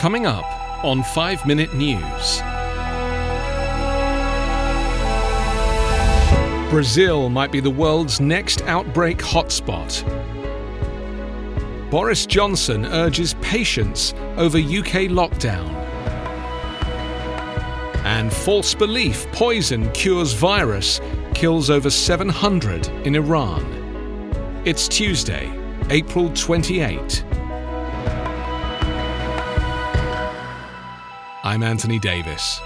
Coming up on 5 Minute News. Brazil might be the world's next outbreak hotspot. Boris Johnson urges patience over UK lockdown. And false belief poison cures virus kills over 700 in Iran. It's Tuesday, April 28. I'm Anthony Davis.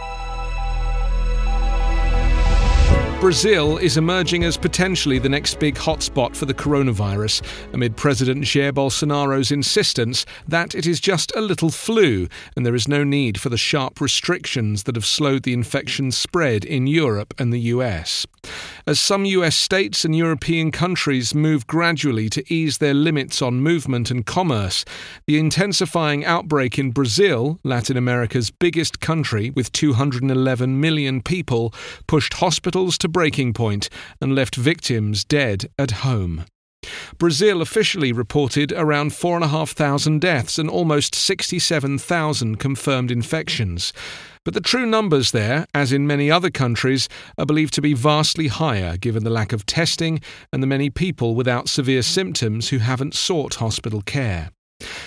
Brazil is emerging as potentially the next big hotspot for the coronavirus amid President Jair Bolsonaro's insistence that it is just a little flu and there is no need for the sharp restrictions that have slowed the infection's spread in Europe and the US. As some US states and European countries move gradually to ease their limits on movement and commerce, the intensifying outbreak in Brazil, Latin America's biggest country with 211 million people, pushed hospitals to breaking point and left victims dead at home. Brazil officially reported around 4,500 deaths and almost 67,000 confirmed infections. But the true numbers there, as in many other countries, are believed to be vastly higher given the lack of testing and the many people without severe symptoms who haven't sought hospital care.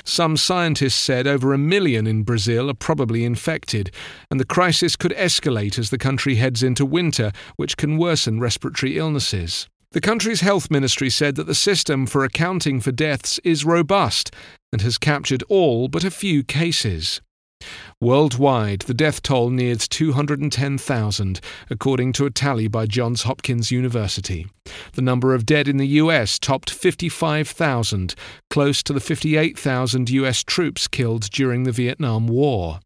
Some scientists said over a million in Brazil are probably infected, and the crisis could escalate as the country heads into winter, which can worsen respiratory illnesses. The country's health ministry said that the system for accounting for deaths is robust and has captured all but a few cases. Worldwide, the death toll neared 210,000, according to a tally by Johns Hopkins University. The number of dead in the US topped 55,000, close to the 58,000 US troops killed during the Vietnam War.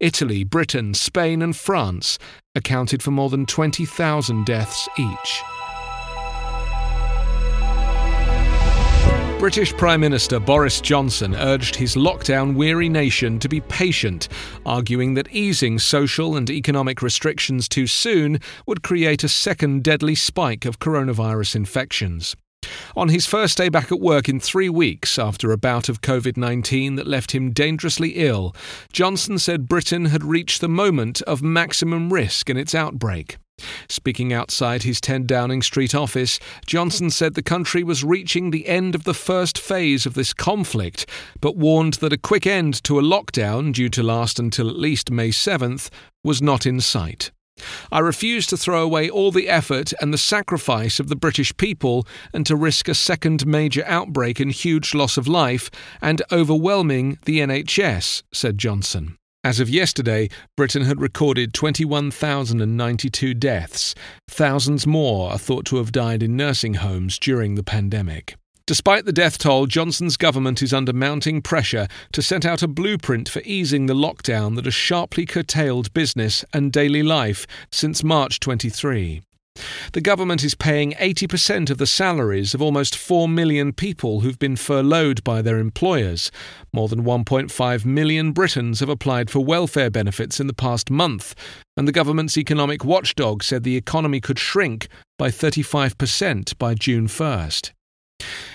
Italy, Britain, Spain, and France accounted for more than 20,000 deaths each. British Prime Minister Boris Johnson urged his lockdown weary nation to be patient, arguing that easing social and economic restrictions too soon would create a second deadly spike of coronavirus infections. On his first day back at work in three weeks after a bout of COVID 19 that left him dangerously ill, Johnson said Britain had reached the moment of maximum risk in its outbreak. Speaking outside his 10 Downing Street office, Johnson said the country was reaching the end of the first phase of this conflict, but warned that a quick end to a lockdown, due to last until at least May 7th, was not in sight. I refuse to throw away all the effort and the sacrifice of the British people and to risk a second major outbreak and huge loss of life and overwhelming the NHS, said Johnson. As of yesterday, Britain had recorded 21,092 deaths. Thousands more are thought to have died in nursing homes during the pandemic. Despite the death toll, Johnson's government is under mounting pressure to set out a blueprint for easing the lockdown that has sharply curtailed business and daily life since March 23. The government is paying 80% of the salaries of almost 4 million people who've been furloughed by their employers. More than 1.5 million Britons have applied for welfare benefits in the past month, and the government's economic watchdog said the economy could shrink by 35% by June 1st.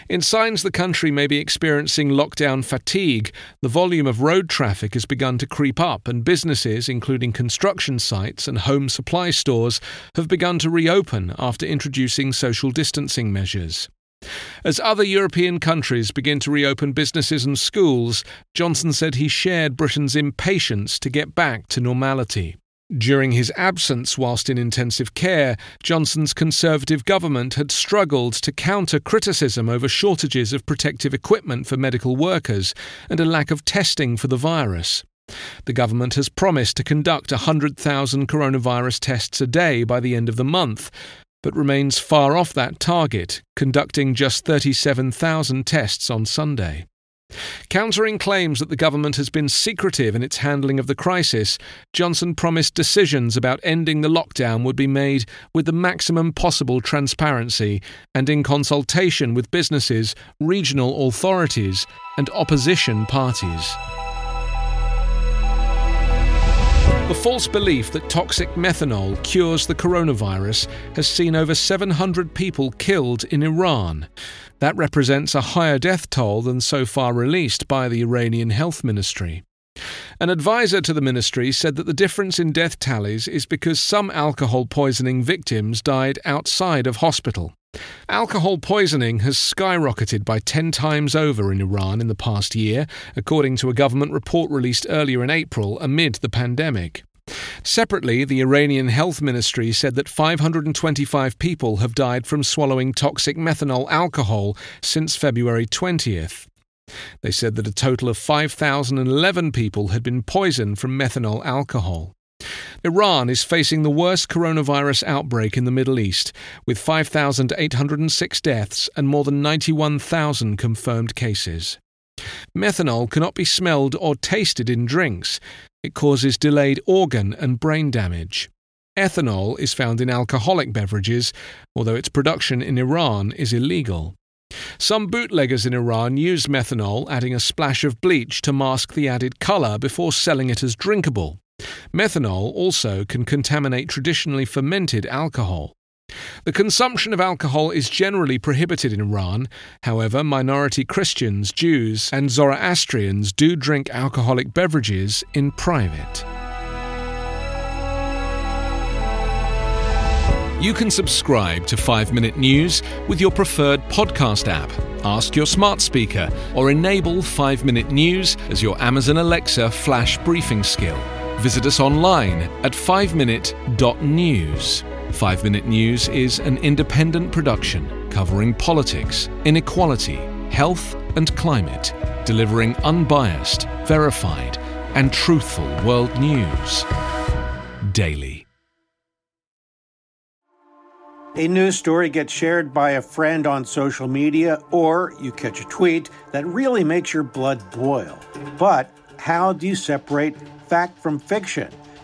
In signs the country may be experiencing lockdown fatigue, the volume of road traffic has begun to creep up, and businesses, including construction sites and home supply stores, have begun to reopen after introducing social distancing measures. As other European countries begin to reopen businesses and schools, Johnson said he shared Britain's impatience to get back to normality. During his absence whilst in intensive care, Johnson's Conservative government had struggled to counter criticism over shortages of protective equipment for medical workers and a lack of testing for the virus. The government has promised to conduct 100,000 coronavirus tests a day by the end of the month, but remains far off that target, conducting just 37,000 tests on Sunday. Countering claims that the government has been secretive in its handling of the crisis, Johnson promised decisions about ending the lockdown would be made with the maximum possible transparency and in consultation with businesses, regional authorities, and opposition parties. The false belief that toxic methanol cures the coronavirus has seen over 700 people killed in Iran. That represents a higher death toll than so far released by the Iranian Health Ministry. An advisor to the ministry said that the difference in death tallies is because some alcohol poisoning victims died outside of hospital. Alcohol poisoning has skyrocketed by 10 times over in Iran in the past year, according to a government report released earlier in April amid the pandemic. Separately, the Iranian Health Ministry said that 525 people have died from swallowing toxic methanol alcohol since February 20th. They said that a total of 5,011 people had been poisoned from methanol alcohol. Iran is facing the worst coronavirus outbreak in the Middle East, with 5,806 deaths and more than 91,000 confirmed cases. Methanol cannot be smelled or tasted in drinks. It causes delayed organ and brain damage. Ethanol is found in alcoholic beverages, although its production in Iran is illegal. Some bootleggers in Iran use methanol, adding a splash of bleach to mask the added colour before selling it as drinkable. Methanol also can contaminate traditionally fermented alcohol. The consumption of alcohol is generally prohibited in Iran. However, minority Christians, Jews, and Zoroastrians do drink alcoholic beverages in private. You can subscribe to 5 Minute News with your preferred podcast app. Ask your smart speaker or enable 5 Minute News as your Amazon Alexa flash briefing skill. Visit us online at 5minute.news. 5 Minute News is an independent production covering politics, inequality, health, and climate, delivering unbiased, verified, and truthful world news daily. A news story gets shared by a friend on social media, or you catch a tweet that really makes your blood boil. But how do you separate fact from fiction?